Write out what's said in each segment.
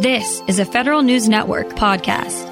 This is a Federal News Network podcast.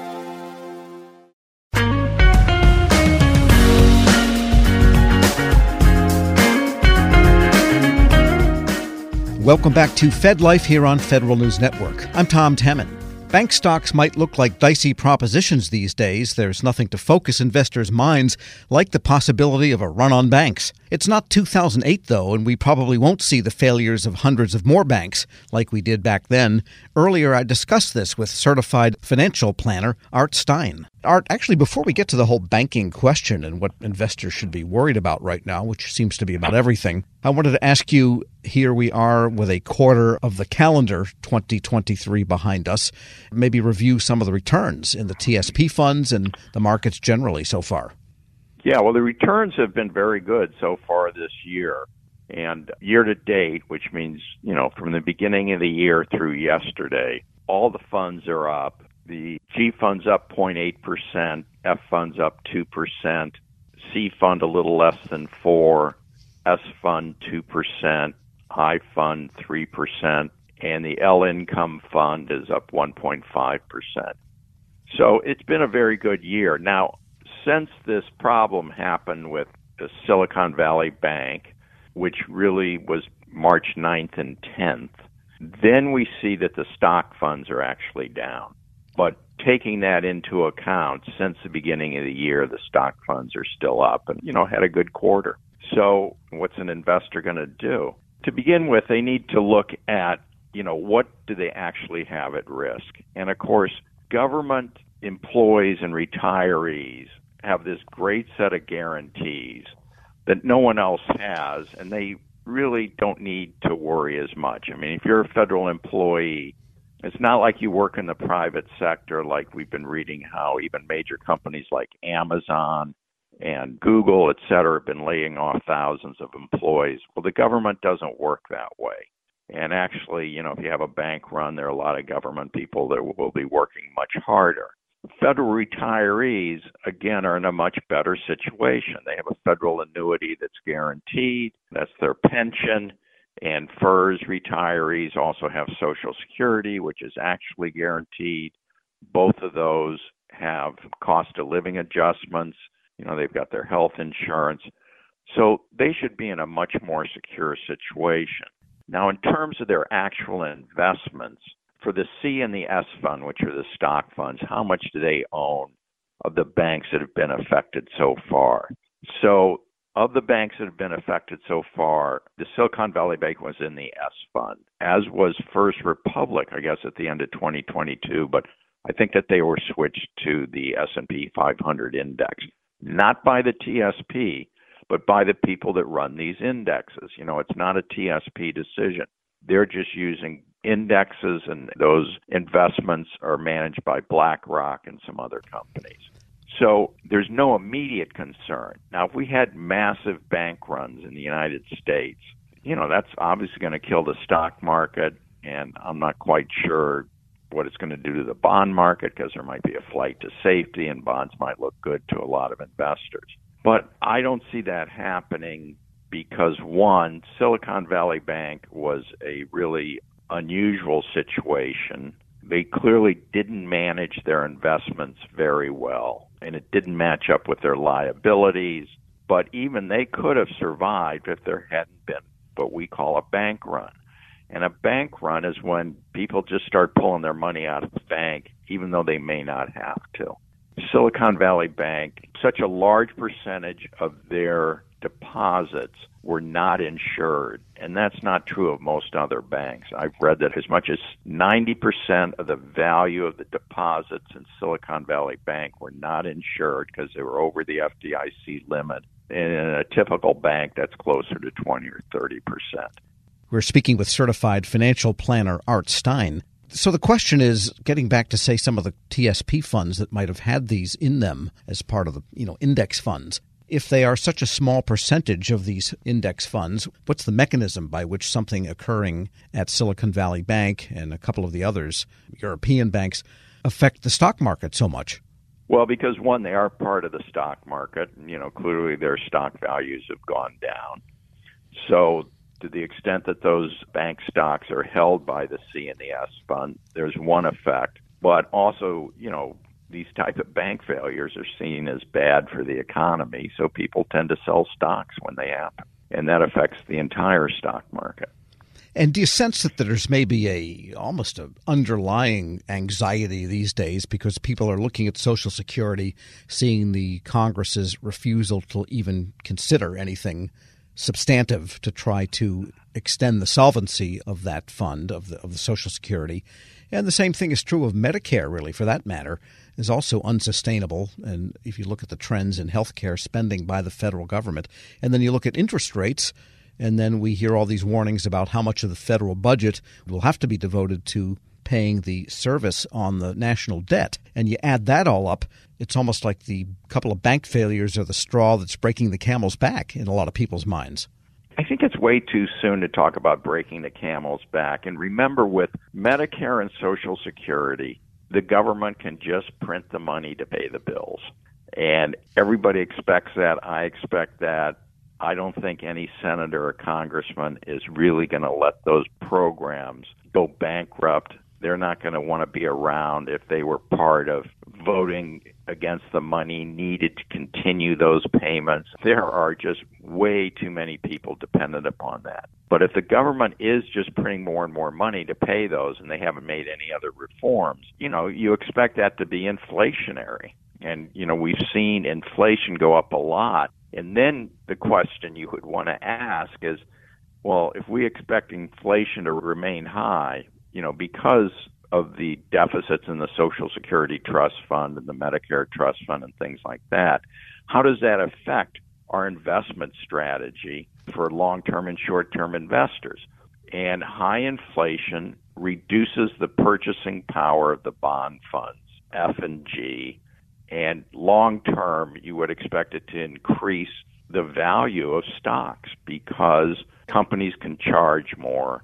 Welcome back to Fed Life here on Federal News Network. I'm Tom Temin. Bank stocks might look like dicey propositions these days. There's nothing to focus investors' minds like the possibility of a run on banks. It's not 2008, though, and we probably won't see the failures of hundreds of more banks like we did back then. Earlier, I discussed this with certified financial planner Art Stein. Art, actually, before we get to the whole banking question and what investors should be worried about right now, which seems to be about everything, I wanted to ask you here we are with a quarter of the calendar 2023 behind us. Maybe review some of the returns in the TSP funds and the markets generally so far. Yeah, well, the returns have been very good so far this year. And year to date, which means, you know, from the beginning of the year through yesterday, all the funds are up. The G fund's up 0.8%, F fund's up 2%, C fund a little less than 4, S fund 2%, I fund 3%, and the L income fund is up 1.5%. So it's been a very good year. Now, since this problem happened with the Silicon Valley Bank, which really was March 9th and 10th, then we see that the stock funds are actually down. But taking that into account, since the beginning of the year, the stock funds are still up and, you know, had a good quarter. So what's an investor going to do? To begin with, they need to look at, you know, what do they actually have at risk? And of course, government employees and retirees have this great set of guarantees that no one else has, and they really don't need to worry as much. I mean, if you're a federal employee, it's not like you work in the private sector, like we've been reading how even major companies like Amazon and Google, et cetera, have been laying off thousands of employees. Well, the government doesn't work that way. And actually, you know, if you have a bank run, there are a lot of government people that will be working much harder. Federal retirees, again, are in a much better situation. They have a federal annuity that's guaranteed, that's their pension. And FERS retirees also have Social Security, which is actually guaranteed. Both of those have cost of living adjustments. You know, they've got their health insurance. So they should be in a much more secure situation. Now, in terms of their actual investments, for the C and the S fund, which are the stock funds, how much do they own of the banks that have been affected so far? So, of the banks that have been affected so far, the Silicon Valley Bank was in the S fund, as was First Republic, I guess, at the end of 2022. But I think that they were switched to the S&P 500 index, not by the TSP, but by the people that run these indexes. You know, it's not a TSP decision. They're just using indexes, and those investments are managed by BlackRock and some other companies. So there's no immediate concern. Now, if we had massive bank runs in the United States, you know, that's obviously going to kill the stock market, and I'm not quite sure what it's going to do to the bond market because there might be a flight to safety and bonds might look good to a lot of investors. But I don't see that happening because one, Silicon Valley Bank was a really unusual situation. They clearly didn't manage their investments very well, and it didn't match up with their liabilities. But even they could have survived if there hadn't been what we call a bank run. And a bank run is when people just start pulling their money out of the bank, even though they may not have to. Silicon Valley Bank, such a large percentage of their deposits were not insured. And that's not true of most other banks. I've read that as much as 90% of the value of the deposits in Silicon Valley Bank were not insured because they were over the FDIC limit. And in a typical bank, that's closer to 20 or 30%. We're speaking with certified financial planner Art Stein. So the question is getting back to say some of the TSP funds that might have had these in them as part of the, you know, index funds if they are such a small percentage of these index funds, what's the mechanism by which something occurring at Silicon Valley Bank and a couple of the others, European banks, affect the stock market so much? Well, because one, they are part of the stock market. You know, clearly their stock values have gone down. So to the extent that those bank stocks are held by the C and the S fund, there's one effect. But also, you know, these type of bank failures are seen as bad for the economy, so people tend to sell stocks when they happen, and that affects the entire stock market. And do you sense that there's maybe a almost an underlying anxiety these days because people are looking at Social Security, seeing the Congress's refusal to even consider anything substantive to try to extend the solvency of that fund of the of the Social Security, and the same thing is true of Medicare, really, for that matter, is also unsustainable. And if you look at the trends in healthcare spending by the federal government, and then you look at interest rates and then we hear all these warnings about how much of the federal budget will have to be devoted to paying the service on the national debt. And you add that all up, it's almost like the couple of bank failures are the straw that's breaking the camel's back in a lot of people's minds. I think it's way too soon to talk about breaking the camel's back. And remember, with Medicare and Social Security, the government can just print the money to pay the bills. And everybody expects that. I expect that. I don't think any senator or congressman is really going to let those programs go bankrupt. They're not going to want to be around if they were part of voting against the money needed to continue those payments. There are just way too many people dependent upon that. But if the government is just printing more and more money to pay those and they haven't made any other reforms, you know, you expect that to be inflationary. And, you know, we've seen inflation go up a lot and then the question you would want to ask is, well, if we expect inflation to remain high, you know, because of the deficits in the Social Security Trust Fund and the Medicare Trust Fund and things like that, how does that affect our investment strategy for long term and short term investors? And high inflation reduces the purchasing power of the bond funds, F and G, and long term, you would expect it to increase the value of stocks because companies can charge more.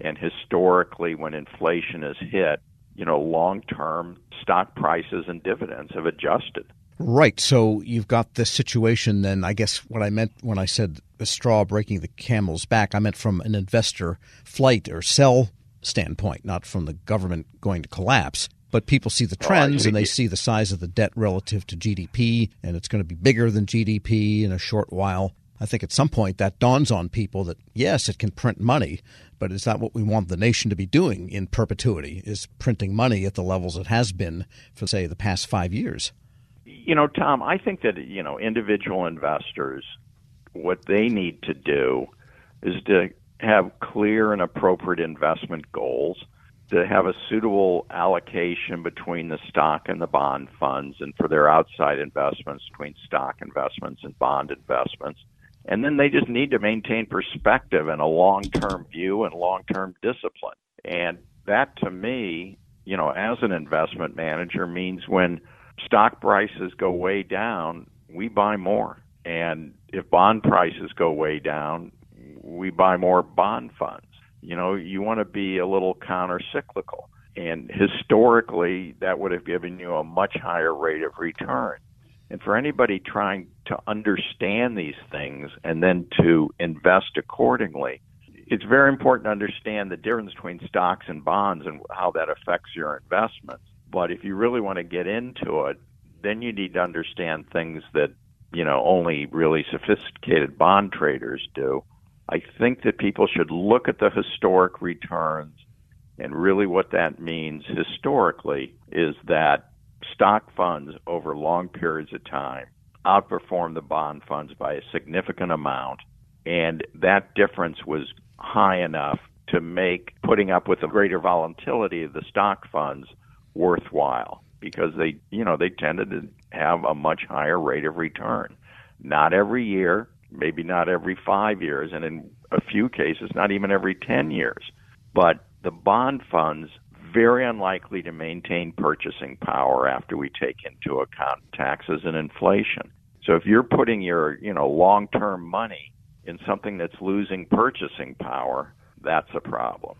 And historically, when inflation is hit, you know, long term stock prices and dividends have adjusted. Right. So you've got this situation then. I guess what I meant when I said the straw breaking the camel's back, I meant from an investor flight or sell standpoint, not from the government going to collapse but people see the trends and they see the size of the debt relative to GDP, and it's going to be bigger than GDP in a short while. I think at some point that dawns on people that yes, it can print money, but is that what we want the nation to be doing in perpetuity? Is printing money at the levels it has been for say the past five years? You know, Tom, I think that you know individual investors, what they need to do is to have clear and appropriate investment goals to have a suitable allocation between the stock and the bond funds and for their outside investments between stock investments and bond investments. And then they just need to maintain perspective and a long term view and long term discipline. And that to me, you know, as an investment manager means when stock prices go way down, we buy more. And if bond prices go way down, we buy more bond funds. You know, you want to be a little counter cyclical. And historically, that would have given you a much higher rate of return. And for anybody trying to understand these things and then to invest accordingly, it's very important to understand the difference between stocks and bonds and how that affects your investments. But if you really want to get into it, then you need to understand things that, you know, only really sophisticated bond traders do. I think that people should look at the historic returns. And really, what that means historically is that stock funds over long periods of time outperform the bond funds by a significant amount. And that difference was high enough to make putting up with the greater volatility of the stock funds worthwhile because they, you know, they tended to have a much higher rate of return. Not every year, maybe not every five years, and in a few cases, not even every 10 years. But the bond funds, very unlikely to maintain purchasing power after we take into account taxes and inflation. So if you're putting your, you know, long-term money in something that's losing purchasing power, that's a problem.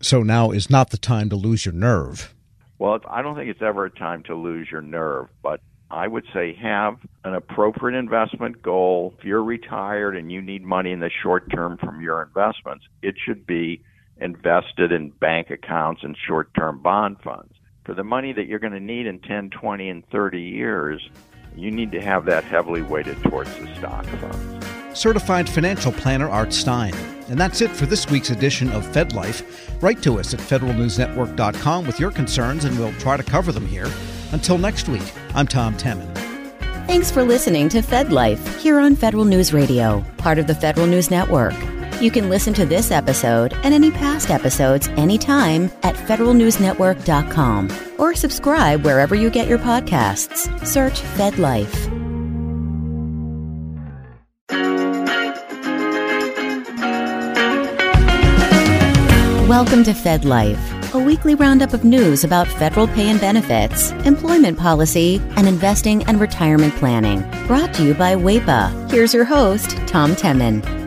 So now is not the time to lose your nerve. Well, I don't think it's ever a time to lose your nerve, but I would say have an appropriate investment goal. If you're retired and you need money in the short term from your investments, it should be invested in bank accounts and short term bond funds. For the money that you're going to need in 10, 20, and 30 years, you need to have that heavily weighted towards the stock funds. Certified financial planner Art Stein. And that's it for this week's edition of Fed Life. Write to us at federalnewsnetwork.com with your concerns, and we'll try to cover them here. Until next week, I'm Tom Temin. Thanks for listening to Fed Life here on Federal News Radio, part of the Federal News Network. You can listen to this episode and any past episodes anytime at federalnewsnetwork.com or subscribe wherever you get your podcasts. Search Fed Life. Welcome to Fed Life, a weekly roundup of news about federal pay and benefits, employment policy, and investing and retirement planning. Brought to you by WEPA. Here's your host, Tom Temin.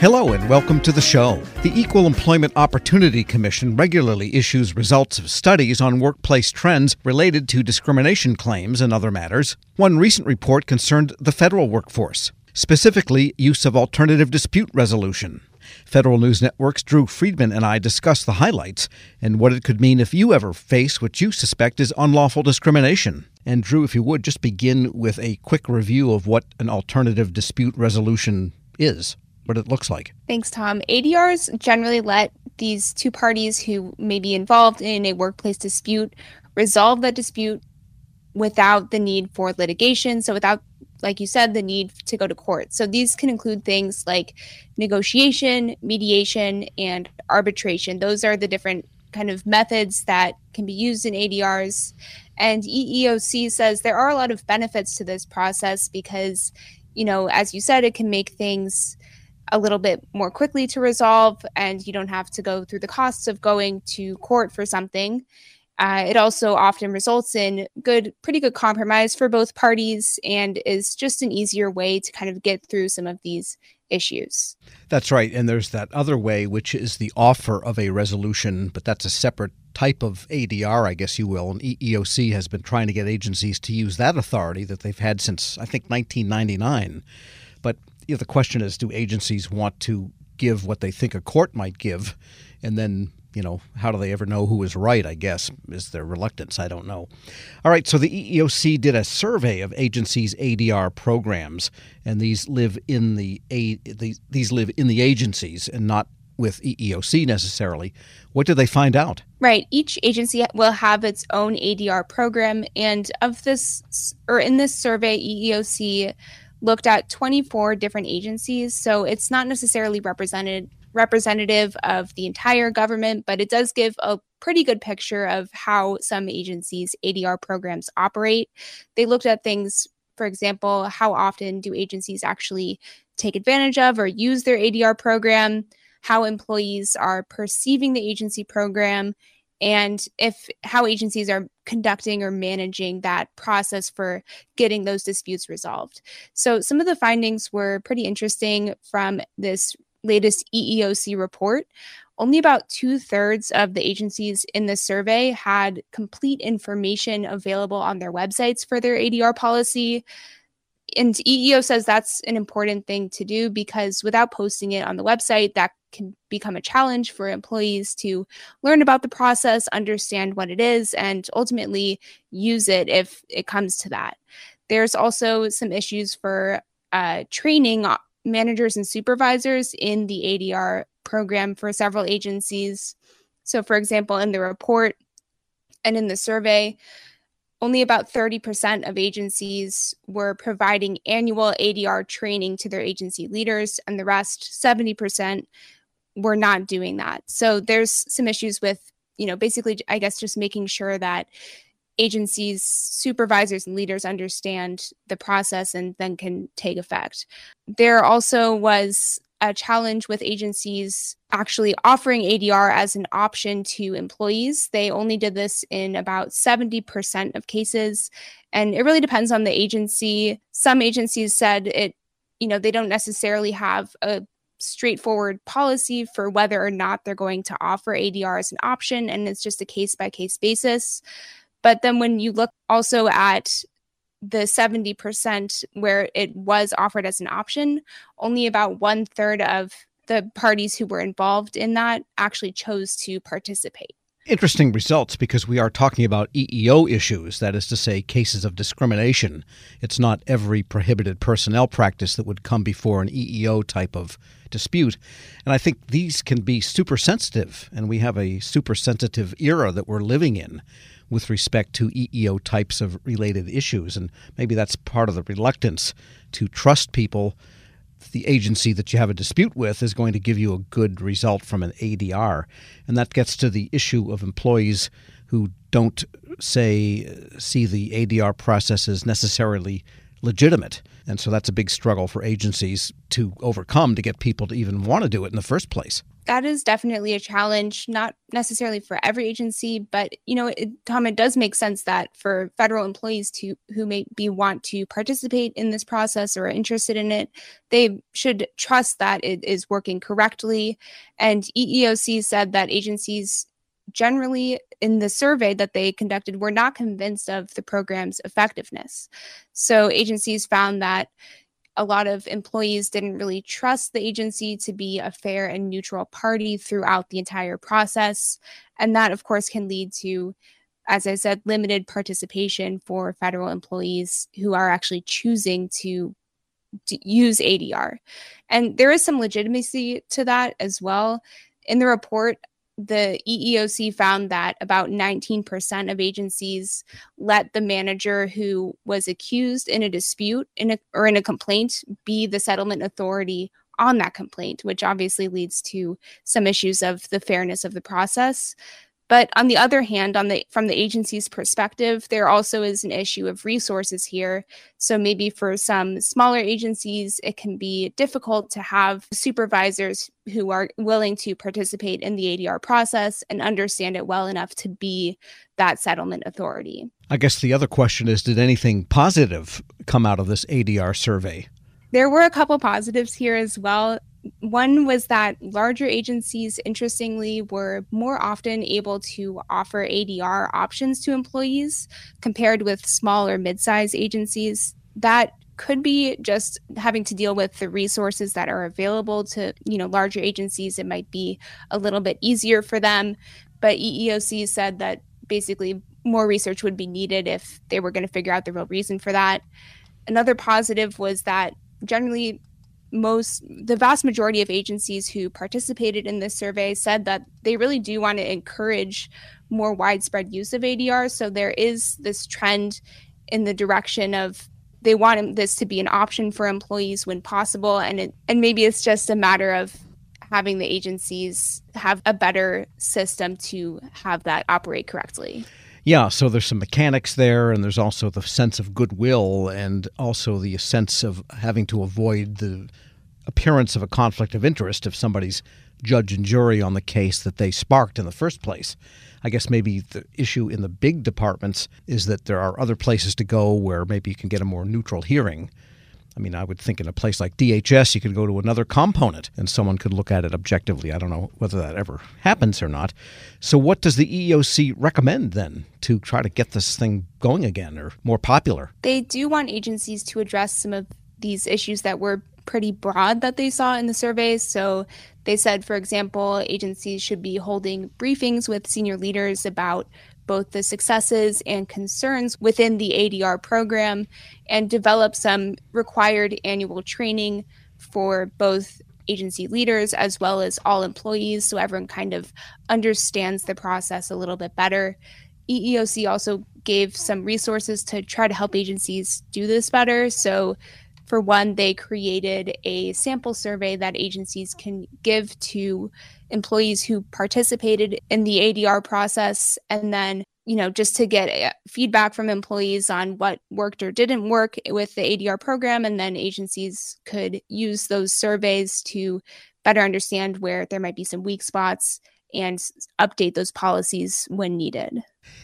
Hello and welcome to the show. The Equal Employment Opportunity Commission regularly issues results of studies on workplace trends related to discrimination claims and other matters. One recent report concerned the federal workforce, specifically use of alternative dispute resolution. Federal News Network's Drew Friedman and I discuss the highlights and what it could mean if you ever face what you suspect is unlawful discrimination. And Drew, if you would, just begin with a quick review of what an alternative dispute resolution is, what it looks like. Thanks, Tom. ADRs generally let these two parties who may be involved in a workplace dispute resolve that dispute without the need for litigation. So, without like you said, the need to go to court. So these can include things like negotiation, mediation, and arbitration. Those are the different kind of methods that can be used in ADRs. And EEOC says there are a lot of benefits to this process because, you know, as you said, it can make things a little bit more quickly to resolve and you don't have to go through the costs of going to court for something. Uh, it also often results in good, pretty good compromise for both parties, and is just an easier way to kind of get through some of these issues. That's right, and there's that other way, which is the offer of a resolution, but that's a separate type of ADR, I guess you will. And EEOC has been trying to get agencies to use that authority that they've had since I think 1999. You know, the question is, do agencies want to give what they think a court might give, and then you know, how do they ever know who is right? I guess is their reluctance. I don't know. All right, so the EEOC did a survey of agencies' ADR programs, and these live in the these, these live in the agencies and not with EEOC necessarily. What did they find out? Right. Each agency will have its own ADR program, and of this or in this survey, EEOC looked at 24 different agencies, so it's not necessarily represented representative of the entire government, but it does give a pretty good picture of how some agencies' ADR programs operate. They looked at things, for example, how often do agencies actually take advantage of or use their ADR program, how employees are perceiving the agency program, and if how agencies are conducting or managing that process for getting those disputes resolved. So some of the findings were pretty interesting from this latest EEOC report, only about two thirds of the agencies in the survey had complete information available on their websites for their ADR policy. And EEO says that's an important thing to do because without posting it on the website, that can become a challenge for employees to learn about the process, understand what it is, and ultimately use it if it comes to that. There's also some issues for uh, training managers and supervisors in the ADR program for several agencies. So, for example, in the report and in the survey, only about 30% of agencies were providing annual ADR training to their agency leaders, and the rest, 70%, were not doing that. So, there's some issues with, you know, basically, I guess, just making sure that agencies, supervisors, and leaders understand the process and then can take effect. There also was a challenge with agencies actually offering ADR as an option to employees. They only did this in about 70% of cases. And it really depends on the agency. Some agencies said it, you know, they don't necessarily have a straightforward policy for whether or not they're going to offer ADR as an option. And it's just a case by case basis. But then when you look also at the 70% where it was offered as an option, only about one third of the parties who were involved in that actually chose to participate. Interesting results because we are talking about EEO issues, that is to say, cases of discrimination. It's not every prohibited personnel practice that would come before an EEO type of dispute. And I think these can be super sensitive, and we have a super sensitive era that we're living in with respect to EEO types of related issues. And maybe that's part of the reluctance to trust people the agency that you have a dispute with is going to give you a good result from an ADR. And that gets to the issue of employees who don't say uh, see the ADR process as necessarily legitimate. And so that's a big struggle for agencies to overcome to get people to even want to do it in the first place that is definitely a challenge, not necessarily for every agency, but you know, it, Tom, it does make sense that for federal employees to who may be want to participate in this process or are interested in it, they should trust that it is working correctly. And EEOC said that agencies generally in the survey that they conducted were not convinced of the program's effectiveness. So agencies found that a lot of employees didn't really trust the agency to be a fair and neutral party throughout the entire process. And that, of course, can lead to, as I said, limited participation for federal employees who are actually choosing to use ADR. And there is some legitimacy to that as well. In the report, the EEOC found that about 19% of agencies let the manager who was accused in a dispute in a, or in a complaint be the settlement authority on that complaint, which obviously leads to some issues of the fairness of the process. But on the other hand, on the from the agency's perspective, there also is an issue of resources here. So maybe for some smaller agencies, it can be difficult to have supervisors who are willing to participate in the ADR process and understand it well enough to be that settlement authority. I guess the other question is did anything positive come out of this ADR survey? There were a couple positives here as well. One was that larger agencies, interestingly, were more often able to offer ADR options to employees compared with smaller mid-sized agencies. That could be just having to deal with the resources that are available to you know larger agencies it might be a little bit easier for them but eeoc said that basically more research would be needed if they were going to figure out the real reason for that another positive was that generally most the vast majority of agencies who participated in this survey said that they really do want to encourage more widespread use of ADR so there is this trend in the direction of they want this to be an option for employees when possible and it, and maybe it's just a matter of having the agencies have a better system to have that operate correctly. Yeah, so there's some mechanics there, and there's also the sense of goodwill, and also the sense of having to avoid the appearance of a conflict of interest if somebody's judge and jury on the case that they sparked in the first place. I guess maybe the issue in the big departments is that there are other places to go where maybe you can get a more neutral hearing. I mean, I would think in a place like DHS, you could go to another component and someone could look at it objectively. I don't know whether that ever happens or not. So, what does the EEOC recommend then to try to get this thing going again or more popular? They do want agencies to address some of these issues that were pretty broad that they saw in the surveys. So, they said, for example, agencies should be holding briefings with senior leaders about both the successes and concerns within the ADR program and develop some required annual training for both agency leaders as well as all employees so everyone kind of understands the process a little bit better. EEOC also gave some resources to try to help agencies do this better. So, for one, they created a sample survey that agencies can give to employees who participated in the ADR process. And then you know just to get uh, feedback from employees on what worked or didn't work with the ADR program. And then agencies could use those surveys to better understand where there might be some weak spots and update those policies when needed.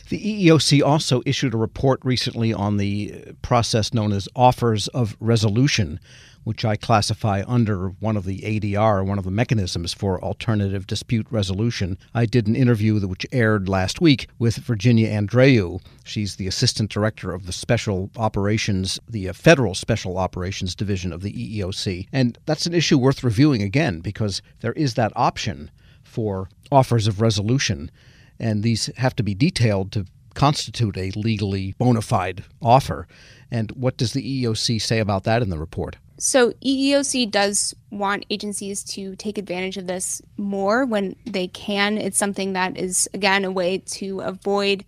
The EEOC also issued a report recently on the process known as offers of resolution, which I classify under one of the ADR, one of the mechanisms for alternative dispute resolution. I did an interview which aired last week with Virginia Andreu. She's the assistant director of the special operations, the uh, federal special operations division of the EEOC. And that's an issue worth reviewing again because there is that option for offers of resolution and these have to be detailed to constitute a legally bona fide offer. And what does the EEOC say about that in the report? So, EEOC does want agencies to take advantage of this more when they can. It's something that is, again, a way to avoid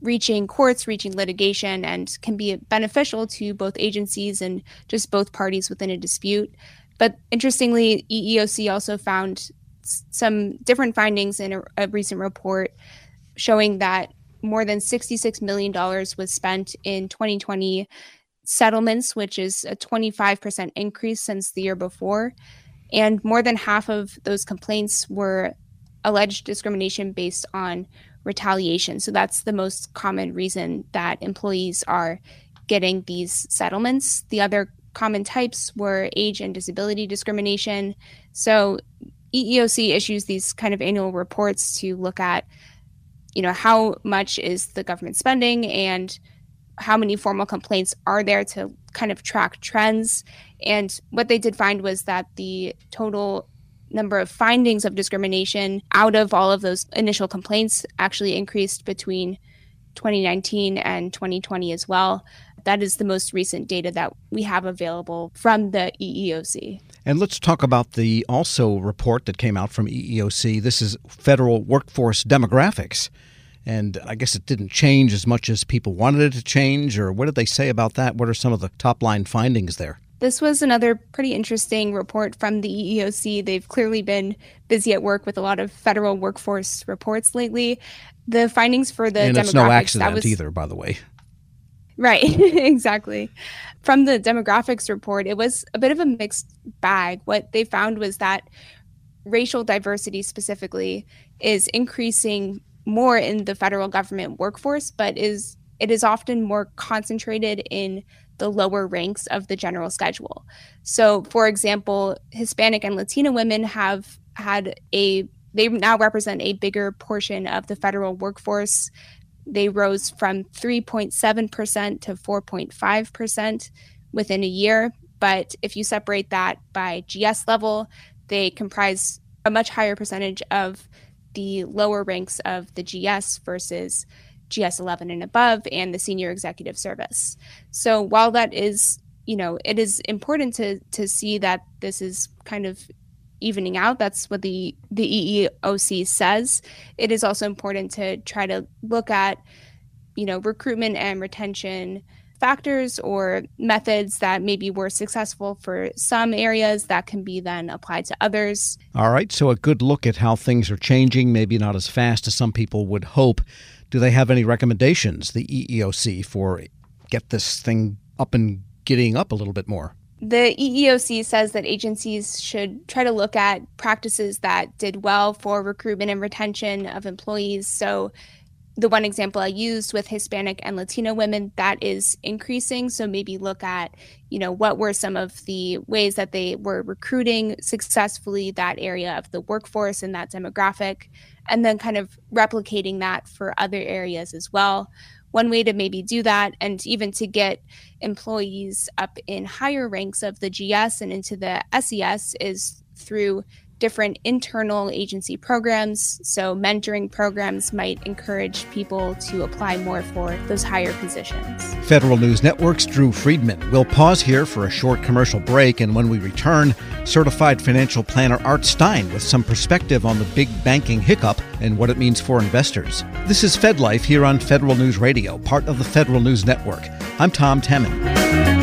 reaching courts, reaching litigation, and can be beneficial to both agencies and just both parties within a dispute. But interestingly, EEOC also found some different findings in a, a recent report showing that more than $66 million was spent in 2020 settlements, which is a 25% increase since the year before. And more than half of those complaints were alleged discrimination based on retaliation. So that's the most common reason that employees are getting these settlements. The other common types were age and disability discrimination. So EEOC issues these kind of annual reports to look at, you know, how much is the government spending and how many formal complaints are there to kind of track trends. And what they did find was that the total number of findings of discrimination out of all of those initial complaints actually increased between 2019 and 2020 as well. That is the most recent data that we have available from the EEOC. And let's talk about the also report that came out from EEOC. This is federal workforce demographics. And I guess it didn't change as much as people wanted it to change, or what did they say about that? What are some of the top line findings there? This was another pretty interesting report from the EEOC. They've clearly been busy at work with a lot of federal workforce reports lately. The findings for the and demographics it's no accident was, either, by the way. Right, exactly. From the demographics report, it was a bit of a mixed bag. What they found was that racial diversity specifically is increasing more in the federal government workforce, but is it is often more concentrated in the lower ranks of the general schedule. So, for example, Hispanic and Latina women have had a they now represent a bigger portion of the federal workforce they rose from 3.7% to 4.5% within a year. But if you separate that by GS level, they comprise a much higher percentage of the lower ranks of the GS versus GS 11 and above and the senior executive service. So while that is, you know, it is important to to see that this is kind of evening out. That's what the the EEOC says. It is also important to try to look at, you know, recruitment and retention factors or methods that maybe were successful for some areas that can be then applied to others. All right, so a good look at how things are changing, maybe not as fast as some people would hope. Do they have any recommendations, the EEOC, for get this thing up and getting up a little bit more? The EEOC says that agencies should try to look at practices that did well for recruitment and retention of employees. So, the one example I used with Hispanic and Latino women, that is increasing. So maybe look at, you know, what were some of the ways that they were recruiting successfully that area of the workforce and that demographic, and then kind of replicating that for other areas as well one way to maybe do that and even to get employees up in higher ranks of the GS and into the SES is through different internal agency programs. So, mentoring programs might encourage people to apply more for those higher positions. Federal News Network's Drew Friedman. We'll pause here for a short commercial break, and when we return, certified financial planner Art Stein with some perspective on the big banking hiccup and what it means for investors. This is Fed Life here on Federal News Radio, part of the Federal News Network. I'm Tom Temin.